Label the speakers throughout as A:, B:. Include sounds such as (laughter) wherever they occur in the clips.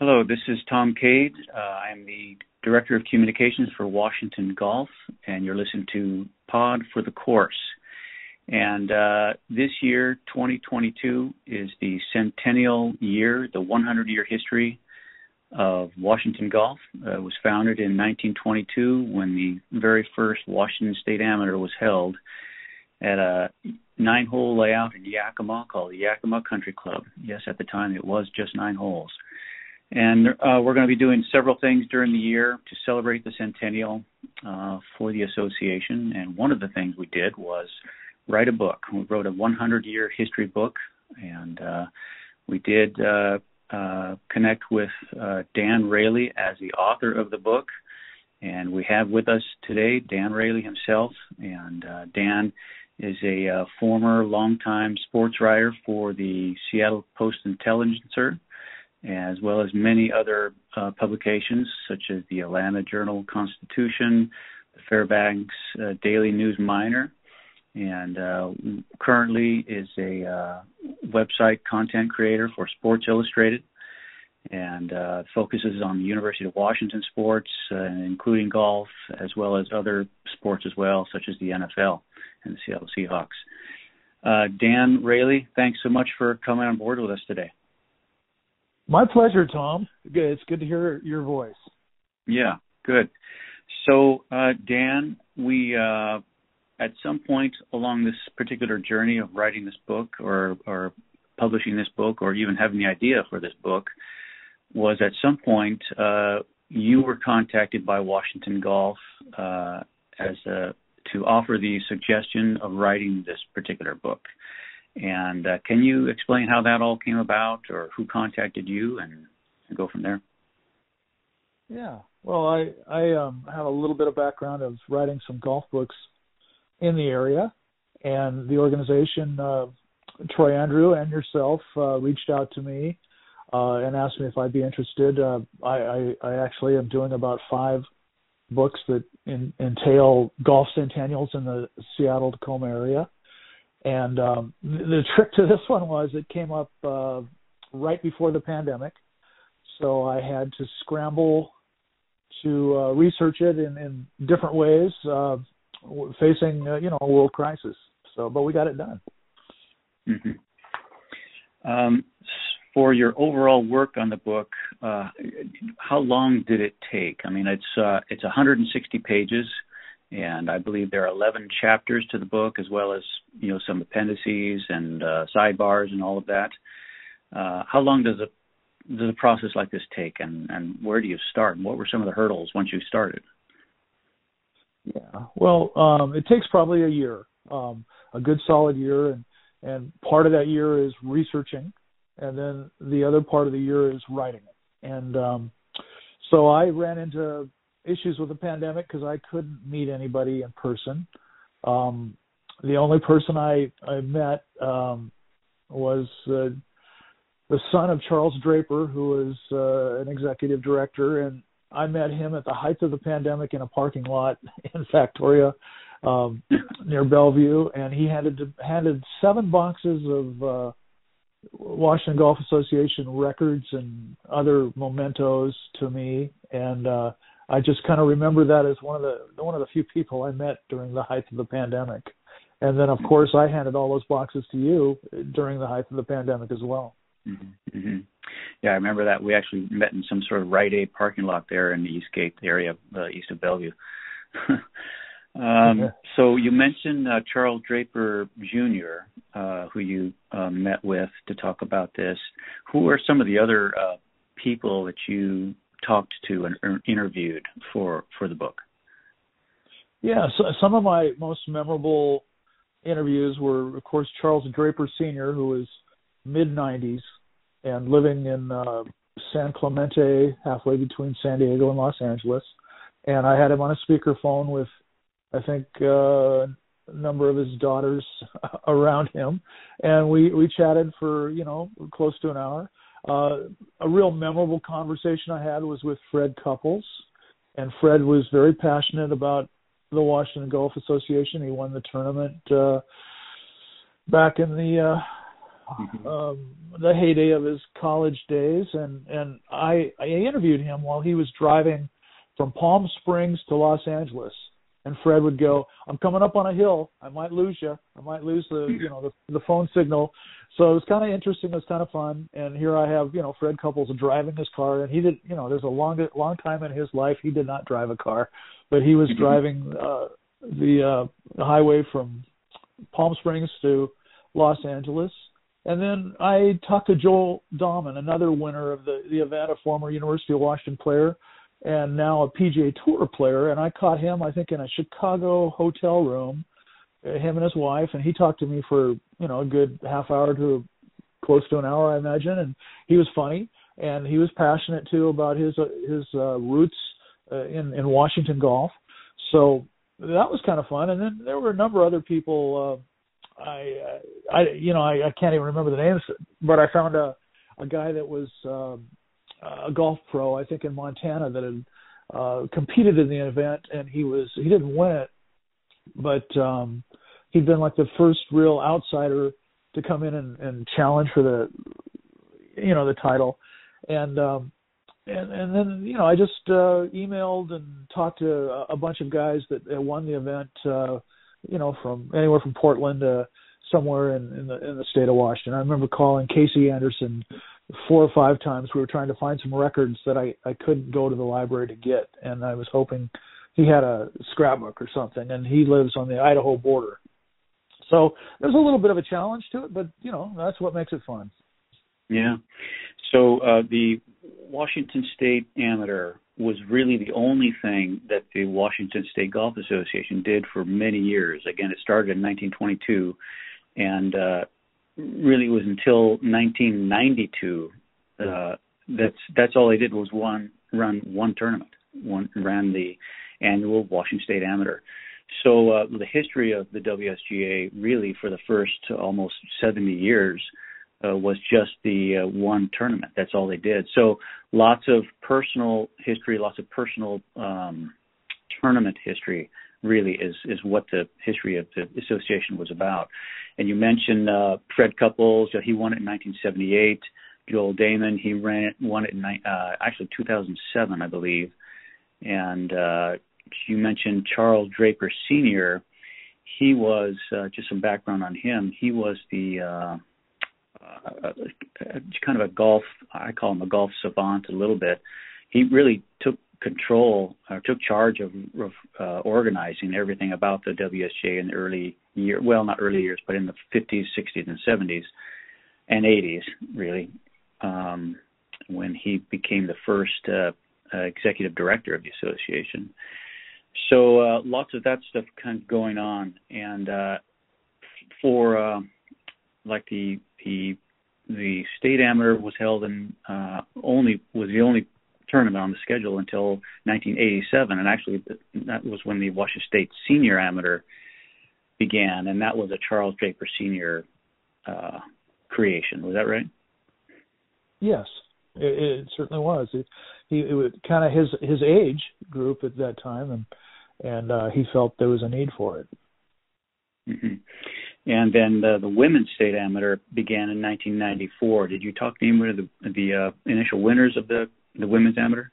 A: Hello, this is Tom Cade. Uh, I'm the Director of Communications for Washington Golf, and you're listening to Pod for the Course. And uh, this year, 2022, is the centennial year, the 100 year history of Washington Golf. Uh, it was founded in 1922 when the very first Washington State Amateur was held at a nine hole layout in Yakima called the Yakima Country Club. Yes, at the time it was just nine holes. And uh, we're going to be doing several things during the year to celebrate the centennial uh, for the association. And one of the things we did was write a book. We wrote a 100 year history book, and uh, we did uh, uh, connect with uh, Dan Raley as the author of the book. And we have with us today Dan Raley himself. And Dan is a former longtime sports writer for the Seattle Post Intelligencer, as well as many other uh, publications such as the Atlanta Journal Constitution, the Fairbanks uh, Daily News Miner, and uh, currently is a uh, website content creator for Sports Illustrated and uh, focuses on the University of Washington sports, uh, including golf, as well as other sports as well, such as the NFL and the Seattle Seahawks. Dan Raley, thanks so much for coming on board with us today.
B: My pleasure, Tom. It's good to hear your voice.
A: Yeah, good. So, uh, Dan, we uh, at some point along this particular journey of writing this book or, or publishing this book or even having the idea for this book was at some point uh, you were contacted by Washington Golf uh, as a, to offer the suggestion of writing this particular book. And uh, can you explain how that all came about, or who contacted you, and, and go from there?
B: Yeah, well, I I um, have a little bit of background of writing some golf books in the area, and the organization, uh, Troy Andrew and yourself, uh, reached out to me uh, and asked me if I'd be interested. Uh, I, I, I actually am doing about five books that in, entail golf centennials in the Seattle Tacoma area. And um, the trick to this one was it came up uh, right before the pandemic, so I had to scramble to uh, research it in, in different ways, uh, facing uh, you know a world crisis. So, but we got it done.
A: Mm-hmm. Um, for your overall work on the book, uh, how long did it take? I mean, it's uh, it's 160 pages, and I believe there are 11 chapters to the book, as well as you know some appendices and uh, sidebars and all of that. Uh, how long does a does a process like this take, and and where do you start? And what were some of the hurdles once you started?
B: Yeah, well, um, it takes probably a year, um, a good solid year, and and part of that year is researching and then the other part of the year is writing it. And um, so I ran into issues with the pandemic because I couldn't meet anybody in person. Um, the only person I I met um, was uh, the son of Charles Draper, who was uh, an executive director, and I met him at the height of the pandemic in a parking lot (laughs) in Factoria um, near Bellevue, and he handed handed seven boxes of uh, Washington Golf Association records and other mementos to me, and uh, I just kind of remember that as one of the one of the few people I met during the height of the pandemic. And then, of course, I handed all those boxes to you during the height of the pandemic as well.
A: Mm-hmm. mm-hmm. Yeah, I remember that. We actually met in some sort of Rite Aid parking lot there in the Eastgate area, uh, east of Bellevue. (laughs) Um, so you mentioned uh, Charles Draper Jr., uh, who you uh, met with to talk about this. Who are some of the other uh, people that you talked to and er, interviewed for for the book?
B: Yeah, so some of my most memorable interviews were, of course, Charles Draper Sr., who was mid 90s and living in uh, San Clemente, halfway between San Diego and Los Angeles. And I had him on a speakerphone with I think uh, a number of his daughters (laughs) around him, and we we chatted for you know close to an hour. Uh, a real memorable conversation I had was with Fred Couples, and Fred was very passionate about the Washington Golf Association. He won the tournament uh, back in the uh, mm-hmm. um, the heyday of his college days, and and I I interviewed him while he was driving from Palm Springs to Los Angeles. And Fred would go, "I'm coming up on a hill. I might lose you. I might lose the you know the the phone signal." So it was kind of interesting. It was kind of fun. And here I have you know Fred Couples driving his car, and he did you know there's a long long time in his life he did not drive a car, but he was mm-hmm. driving uh, the uh, highway from Palm Springs to Los Angeles. And then I talked to Joel Dahmen, another winner of the, the event, a former University of Washington player, and now a PGA Tour player. And I caught him, I think, in a Chicago hotel room, uh, him and his wife, and he talked to me for you know a good half hour to close to an hour, I imagine. And he was funny, and he was passionate too about his uh, his uh, roots uh, in in Washington golf. So that was kind of fun. And then there were a number of other people. Uh, I, I, you know, I, I can't even remember the names, but I found a a guy that was um, a golf pro, I think in Montana, that had uh, competed in the event, and he was he didn't win it, but um, he'd been like the first real outsider to come in and, and challenge for the, you know, the title, and um, and and then you know I just uh, emailed and talked to a, a bunch of guys that, that won the event. Uh, you know, from anywhere from Portland to somewhere in, in the in the state of Washington. I remember calling Casey Anderson four or five times. We were trying to find some records that I I couldn't go to the library to get, and I was hoping he had a scrapbook or something. And he lives on the Idaho border, so there's a little bit of a challenge to it, but you know that's what makes it fun.
A: Yeah. So uh, the Washington State Amateur was really the only thing that the Washington State Golf Association did for many years. Again, it started in 1922, and uh, really was until 1992 uh, that's that's all they did was one run one tournament, one ran the annual Washington State Amateur. So uh, the history of the WSGA really for the first almost 70 years uh, was just the uh, one tournament. That's all they did. So lots of personal history, lots of personal um, tournament history. Really is is what the history of the association was about. And you mentioned uh, Fred Couples. He won it in 1978. Joel Dahmen, He ran it, won it in uh, actually 2007, I believe. And uh, you mentioned Charles Draper Sr. He was uh, just some background on him. He was the uh, uh, kind of a golf. I call him a golf savant a little bit. He really took control or took charge of, of uh, organizing everything about the WSJ in the early year. Well, not early years, but in the 50s, 60s, and 70s and 80s, really, um, when he became the first uh, uh, executive director of the association. So uh, lots of that stuff kind of going on, and uh, for uh, like the the the state amateur was held in uh, only was the only tournament on the schedule until 1987, and actually that was when the Washington State Senior Amateur began, and that was a Charles Draper Senior uh, creation. Was that right?
B: Yes, it, it certainly was. It, he it was kind of his his age group at that time, and and uh, he felt there was a need for it.
A: Mm-hmm. And then the, the women's state amateur began in 1994. Did you talk to any of the, the uh, initial winners of the the women's amateur?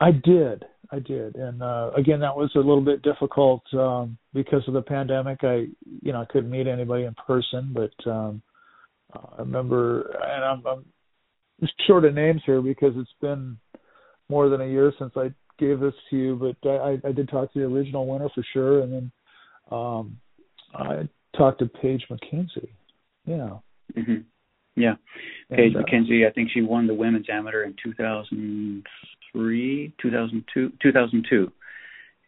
B: I did, I did, and uh, again, that was a little bit difficult um, because of the pandemic. I, you know, I couldn't meet anybody in person, but um, I remember, and I'm, I'm short of names here because it's been more than a year since I gave this to you, but I, I did talk to the original winner for sure, and then um, I talked to Paige McKenzie. Yeah.
A: Mm-hmm. Yeah. Paige and, uh, McKenzie, I think she won the women's amateur in 2003, 2002, 2002.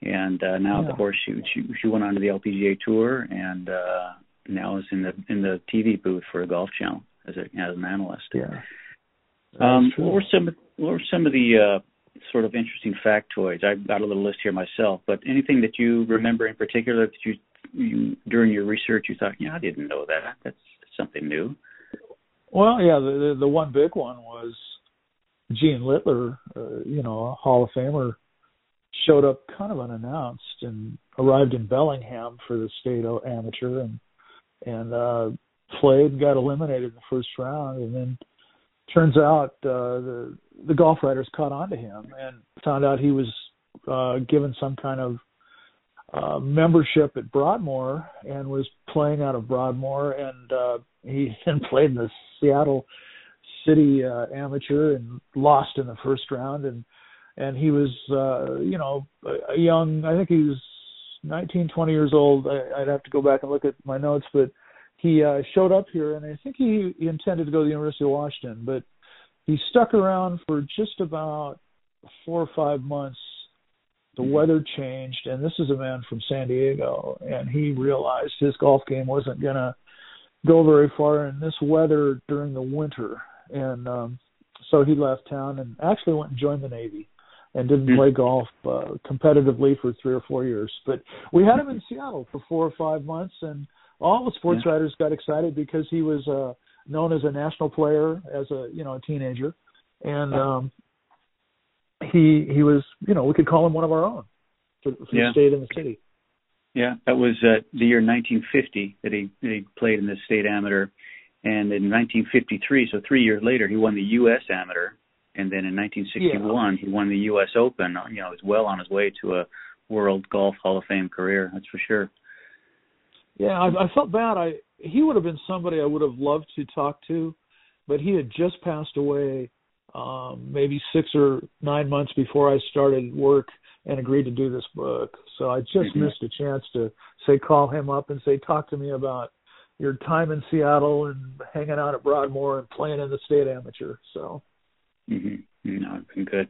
A: And uh, now, yeah. of course, she, she she went on to the LPGA tour and uh, now is in the in the TV booth for a Golf Channel as a as an analyst.
B: Yeah.
A: Um, what were some what were some of the uh, sort of interesting factoids? I've got a little list here myself, but anything that you remember in particular that you you during your research you thought, yeah, I didn't know that. That's something new.
B: Well, yeah, the the, one big one was Gene Littler, uh, you know, a Hall of Famer, showed up kind of unannounced and arrived in Bellingham for the state amateur and and uh played got eliminated in the first round, and then turns out uh, the the golf writers caught on to him and found out he was uh, given some kind of uh, membership at Broadmoor and was playing out of Broadmoor, and uh, he (laughs) then played in the Seattle City uh, Amateur and lost in the first round, and and he was uh, you know a young, I think he was 19, 20 years old. I, I'd have to go back and look at my notes, but he uh, showed up here, and I think he, he intended to go to the University of Washington, but he stuck around for just about four or five months. The mm-hmm. weather changed, and this is a man from San Diego, and he realized his golf game wasn't gonna go very far in this weather during the winter, and um, so he left town and actually went and joined the Navy and didn't mm-hmm. play golf uh, competitively for three or four years. But we had him in Seattle for four or five months, and all the sports yeah. writers got excited because he was uh, known as a national player as a you know a teenager, and um, he he was you know we could call him one of our own for, for yeah. the state and the city.
A: Yeah, that was uh, the year 1950 that he that he played in the state amateur, and in 1953, so three years later, he won the U.S. amateur, and then in 1961 yeah. he won the U.S. Open. You know, he's well on his way to a World Golf Hall of Fame career. That's for sure.
B: Yeah, I, I felt bad. I he would have been somebody I would have loved to talk to, but he had just passed away um maybe six or nine months before I started work and agreed to do this book. So I just mm-hmm. missed a chance to say call him up and say talk to me about your time in Seattle and hanging out at Broadmoor and playing in the state amateur. So
A: mm-hmm. no, it's been good.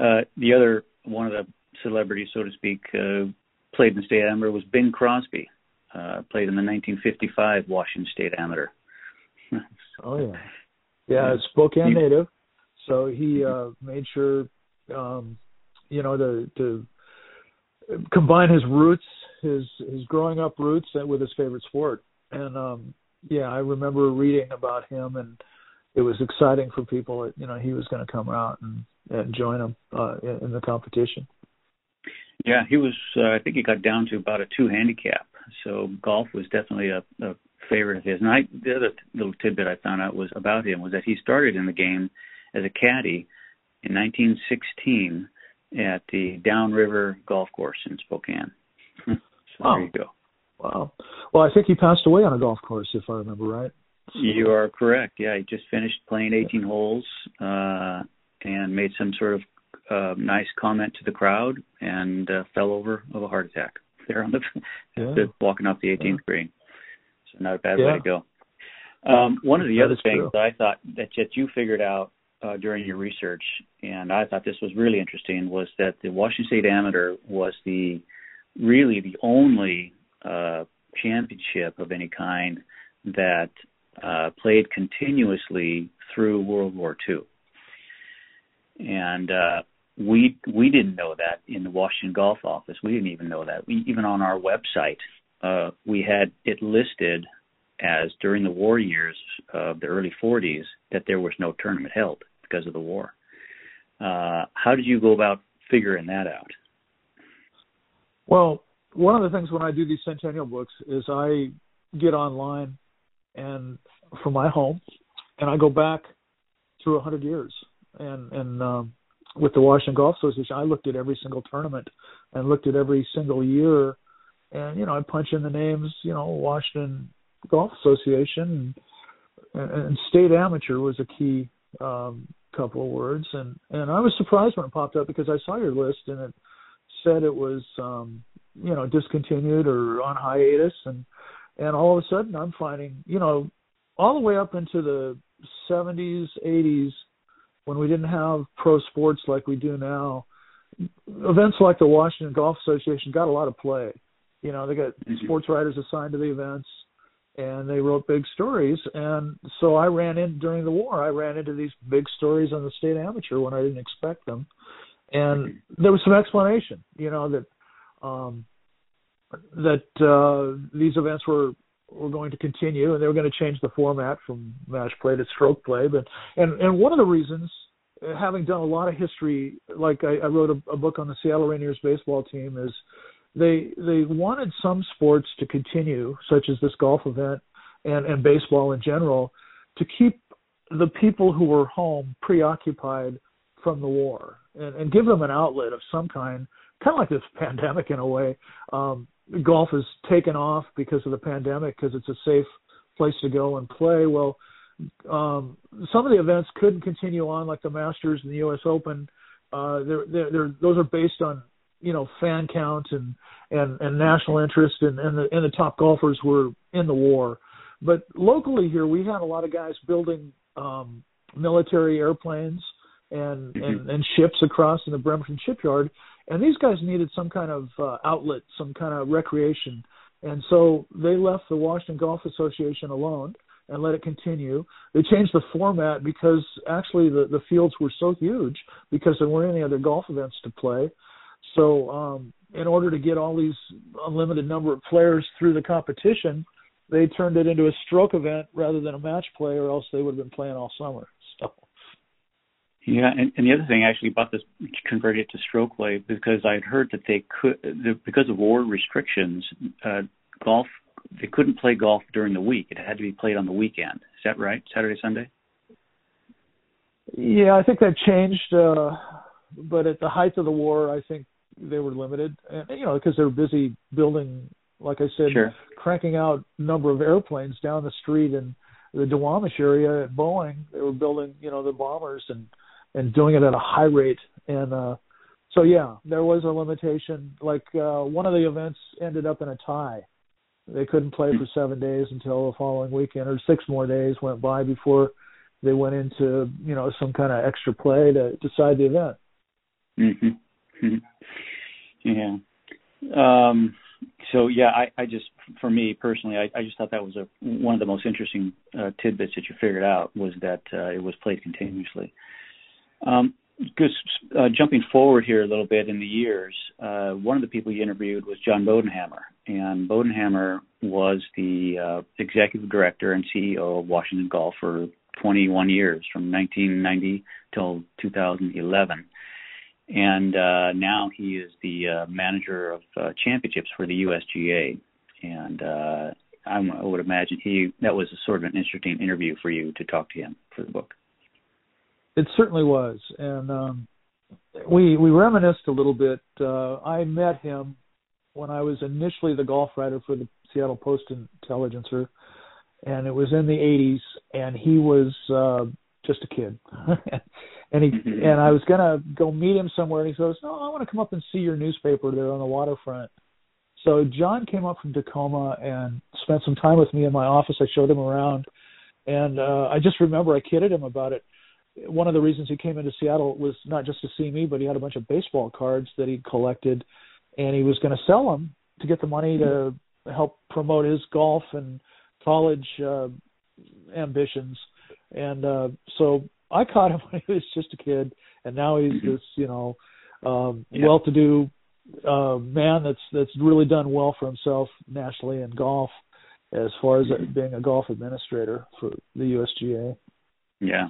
A: Uh the other one of the celebrities, so to speak, uh played in the state amateur was Bing Crosby uh, played in the 1955 Washington State Amateur. (laughs)
B: oh yeah, yeah, Spokane native. So he uh, made sure, um, you know, to to combine his roots, his his growing up roots, with his favorite sport. And um, yeah, I remember reading about him, and it was exciting for people that you know he was going to come out and, and join him uh, in, in the competition.
A: Yeah, he was. Uh, I think he got down to about a two handicap so golf was definitely a, a favorite of his. And I, the other little tidbit I found out was about him was that he started in the game as a caddy in 1916 at the Downriver Golf Course in Spokane. (laughs) so
B: wow.
A: there you go.
B: Wow. Well, I think he passed away on a golf course, if I remember right.
A: You are correct. Yeah, he just finished playing 18 holes uh, and made some sort of uh, nice comment to the crowd and uh, fell over of a heart attack (laughs) there on the, yeah. walking off the 18th yeah. green. So not a bad yeah. way to go. Um, one of the that other things I thought that, that you figured out uh, during your research, and I thought this was really interesting, was that the Washington State Amateur was the really the only uh, championship of any kind that uh, played continuously through World War II. And uh, we we didn't know that in the Washington Golf office. We didn't even know that. We, even on our website, uh, we had it listed as during the war years of the early 40s that there was no tournament held because of the war. Uh, how did you go about figuring that out?
B: Well, one of the things when I do these centennial books is I get online and from my home and I go back through a hundred years and and um, with the Washington Golf Association, I looked at every single tournament and looked at every single year, and you know, I punch in the names, you know, Washington Golf Association and, and state amateur was a key um, couple of words, and and I was surprised when it popped up because I saw your list and it said it was um, you know discontinued or on hiatus, and and all of a sudden I'm finding you know all the way up into the 70s, 80s when we didn't have pro sports like we do now, events like the Washington Golf Association got a lot of play. You know, they got mm-hmm. sports writers assigned to the events and they wrote big stories and so I ran in during the war, I ran into these big stories on the state amateur when I didn't expect them. And mm-hmm. there was some explanation, you know, that um that uh these events were were going to continue, and they were going to change the format from match play to stroke play. But and and one of the reasons, having done a lot of history, like I, I wrote a, a book on the Seattle Rainiers baseball team, is they they wanted some sports to continue, such as this golf event, and and baseball in general to keep the people who were home preoccupied from the war and, and give them an outlet of some kind, kind of like this (laughs) pandemic in a way. Um, golf has taken off because of the pandemic because it's a safe place to go and play. Well, um, some of the events couldn't continue on, like the Masters and the U.S. Open. Uh, they're, they're, they're, those are based on you know fan count and and, and national interest, and, and the and the top golfers were in the war. But locally here, we had a lot of guys building um, military airplanes and, mm-hmm. and and ships across in the Bremerton shipyard, and these guys needed some kind of uh, outlet, some kind of recreation, and so they left the Washington Golf Association alone and let it continue. They changed the format because actually the the fields were so huge because there weren't any other golf events to play. So um, in order to get all these unlimited number of players through the competition, they turned it into a stroke event rather than a match play, or else they would have been playing all summer. (laughs) So.
A: Yeah, and, and the other thing actually about this converted it to stroke play because I had heard that they could because of war restrictions, uh, golf they couldn't play golf during the week. It had to be played on the weekend. Is that right? Saturday, Sunday.
B: Yeah, I think that changed. Uh, but at the height of the war, I think they were limited, and you know because they were busy building, like I said,
A: sure.
B: cranking out number of airplanes down the street in the Duwamish area at Boeing. They were building, you know, the bombers and and doing it at a high rate, and uh, so yeah, there was a limitation. Like uh, one of the events ended up in a tie. They couldn't play for seven days until the following weekend, or six more days went by before they went into you know some kind of extra play to decide the event.
A: Mhm. Mm-hmm. (laughs) Yeah. Um, so yeah, I, I just, for me personally, I, I just thought that was a one of the most interesting uh, tidbits that you figured out was that uh, it was played continuously. Um, uh, jumping forward here a little bit in the years, uh, one of the people you interviewed was John Bodenhamer, and Bodenhamer was the uh, executive director and CEO of Washington Golf for 21 years, from 1990 till 2011 and uh, now he is the uh, manager of uh, championships for the USGA. And uh, I'm, I would imagine he that was a sort of an interesting interview for you to talk to him for the book.
B: It certainly was, and um, we we reminisced a little bit. Uh, I met him when I was initially the golf writer for the Seattle Post Intelligencer, and it was in the '80s, and he was uh, just a kid. (laughs) and he mm-hmm. and I was gonna go meet him somewhere, and he goes, "No, I want to come up and see your newspaper there on the waterfront." So John came up from Tacoma and spent some time with me in my office. I showed him around, and uh, I just remember I kidded him about it. One of the reasons he came into Seattle was not just to see me, but he had a bunch of baseball cards that he collected, and he was going to sell them to get the money to help promote his golf and college uh, ambitions. And uh, so I caught him (laughs) when he was just a kid, and now he's mm-hmm. this, you know, um, yeah. well-to-do uh, man that's that's really done well for himself nationally in golf, as far as mm-hmm. being a golf administrator for the USGA.
A: Yeah.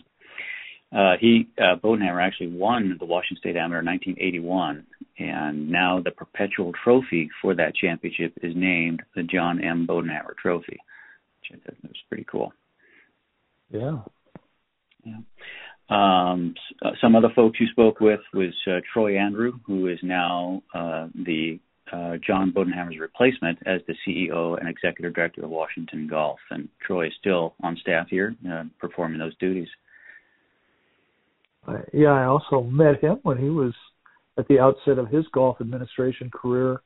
A: Uh, he uh, Bodenhamer actually won the Washington State Amateur in 1981, and now the perpetual trophy for that championship is named the John M. Bodenhamer Trophy, which I thought was pretty cool.
B: Yeah.
A: Um, some other folks you spoke with was uh, Troy Andrew, who is now uh, the uh, John Bodenhamer's replacement as the CEO and executive director of Washington Golf, and Troy is still on staff here uh, performing those duties.
B: Uh, yeah, I also met him when he was at the outset of his golf administration career.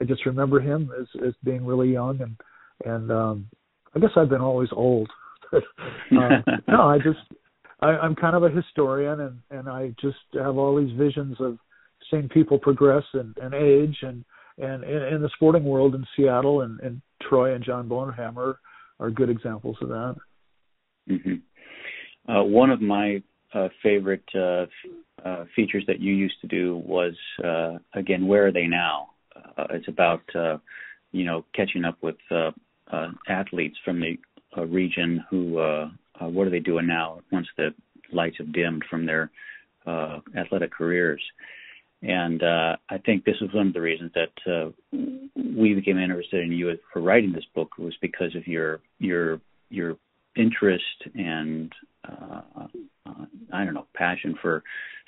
B: I just remember him as as being really young, and and um, I guess I've been always old. uh, (laughs) no, I just I, I'm kind of a historian, and and I just have all these visions of seeing people progress and, and age, and and in, the sporting world in Seattle, and, and Troy and John Bodenhamer are good examples of that.
A: Mm-hmm. Uh, one of my uh, favorite uh, uh, features that you used to do was uh, again, where are they now? Uh, it's about uh, you know catching up with uh, uh, athletes from the uh, region who uh, uh, what are they doing now once the lights have dimmed from their uh, athletic careers. And uh, I think this was one of the reasons that uh, we became interested in you for writing this book was because of your your your interest and uh, uh, I don't know passion for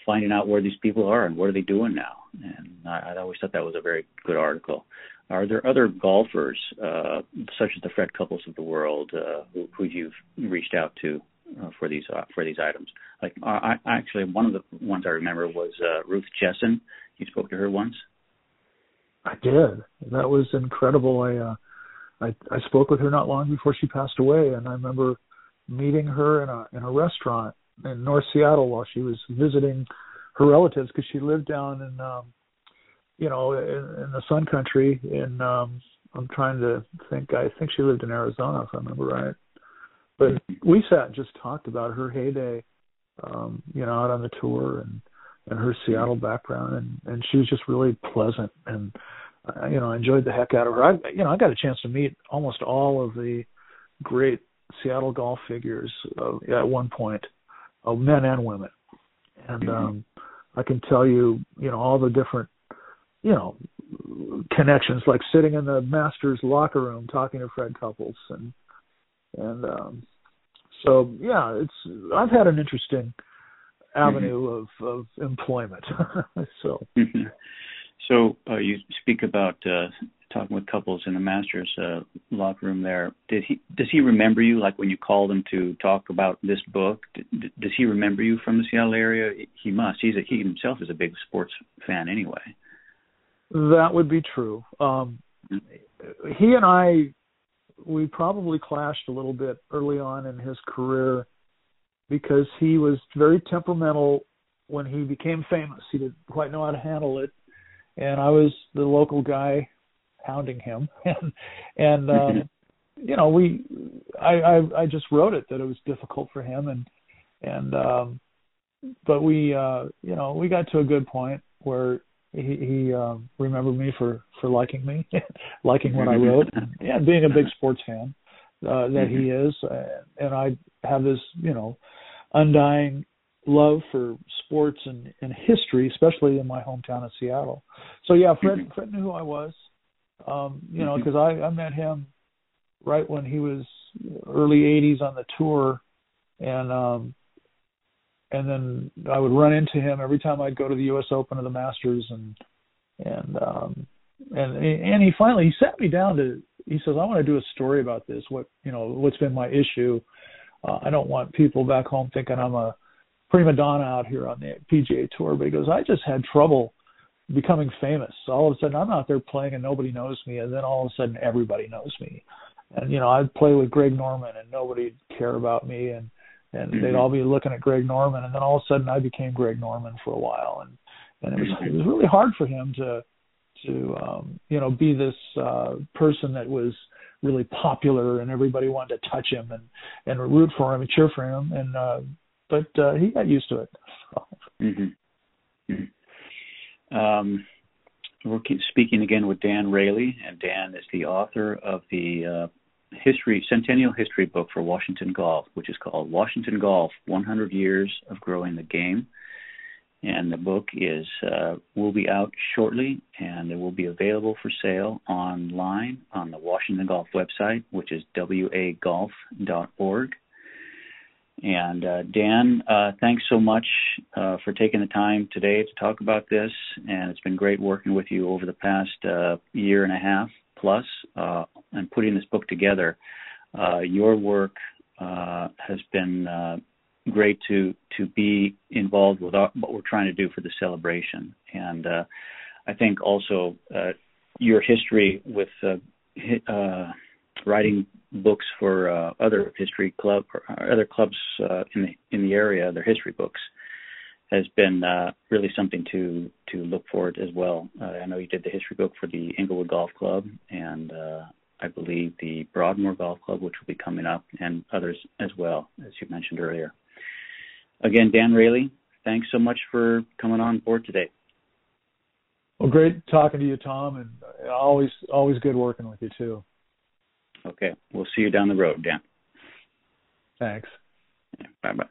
A: finding out where these people are and what are they doing now. And I, I always thought that was a very good article. Are there other golfers, uh, such as the Fred Couples of the world, uh, who, who you've reached out to uh, for these uh, for these items? Like, I, I actually one of the ones I remember was uh, Ruth Jessen. You spoke to her once.
B: I did. That was incredible. I uh, I, I spoke with her not long before she passed away, and I remember meeting her in a in a restaurant in North Seattle while she was visiting her relatives because she lived down in um you know in, in the Sun Country in um I'm trying to think I think she lived in Arizona if I remember right. But we sat and just talked about her heyday, um, you know, out on the tour and and her Seattle background and and she was just really pleasant and uh, you know I enjoyed the heck out of her. I you know I got a chance to meet almost all of the great Seattle golf figures uh, at one point, uh, men and women, and um, I can tell you, you know, all the different, you know, connections, like sitting in the Masters locker room talking to Fred Couples, and and um, so yeah, it's I've had an interesting avenue mm-hmm. of of employment. (laughs) so.
A: Mm-hmm. So uh, you speak about uh, talking with couples in the Masters uh, locker room there. Did he does he remember you? Like when you called him to talk about this book, d- does he remember you from the Seattle area? He must. He's a, he himself is a big sports fan anyway.
B: That would be true. Um, mm-hmm. he and I, we probably clashed a little bit early on in his career because he was very temperamental when he became famous. He didn't quite know how to handle it, and I was the local guy hounding him (laughs) and and um you know we I, I i just wrote it that it was difficult for him and and um but we uh you know we got to a good point where he he um remembered me for for liking me (laughs) liking what i (laughs) wrote and, and being a big sports fan uh that he is. Uh, and i have this you know undying love for sports and, and history especially in my hometown of seattle. So yeah fred fred knew who i was. Um, you know, because mm-hmm. I, I met him right when he was early '80s on the tour, and um, and then I would run into him every time I'd go to the U.S. Open or the Masters, and and um, and and he finally he sat me down to he says I want to do a story about this. What you know what's been my issue. Uh, I don't want people back home thinking I'm a prima donna out here on the PGA Tour. But he goes, I just had trouble becoming famous. All of a sudden, I'm out there playing and nobody knows me, and then all of a sudden, everybody knows me. And you know, I'd play with Greg Norman, and nobody'd care about me, and and mm-hmm. they'd all be looking at Greg Norman, and then all of a sudden, I became Greg Norman for a while, and and it was it was really hard for him to to um you know be this uh person that was really popular and everybody wanted to touch him and and root for him and cheer for him and uh but uh he got used to it
A: mm-hmm. Mm-hmm. Um, we're speaking again with Dan Raley, and Dan is the author of the uh, history centennial history book for Washington Golf, which is called Washington Golf: 100 Years of Growing the Game. And the book is uh, will be out shortly, and it will be available for sale online on the Washington Golf website, which is wagolf.org. And uh, Dan, uh, thanks so much uh, for taking the time today to talk about this. And it's been great working with you over the past uh, year and a half plus uh, and putting this book together. Uh, your work has been great to to be involved with our, what we're trying to do for the celebration. And I think also your history with writing books for uh, other history club other clubs uh, in the in the area, their history books, has been uh, really something to to look forward as well. Uh, I know you did the history book for the Inglewood Golf Club and uh, I believe the Broadmoor Golf Club, which will be coming up, and others as well, as you mentioned earlier. Again, Dan Raley, thanks so much for coming on board today.
B: Well, great talking to you, Tom, and always always good working with you too.
A: Okay. We'll see you down the road, Dan.
B: Thanks.
A: Bye bye.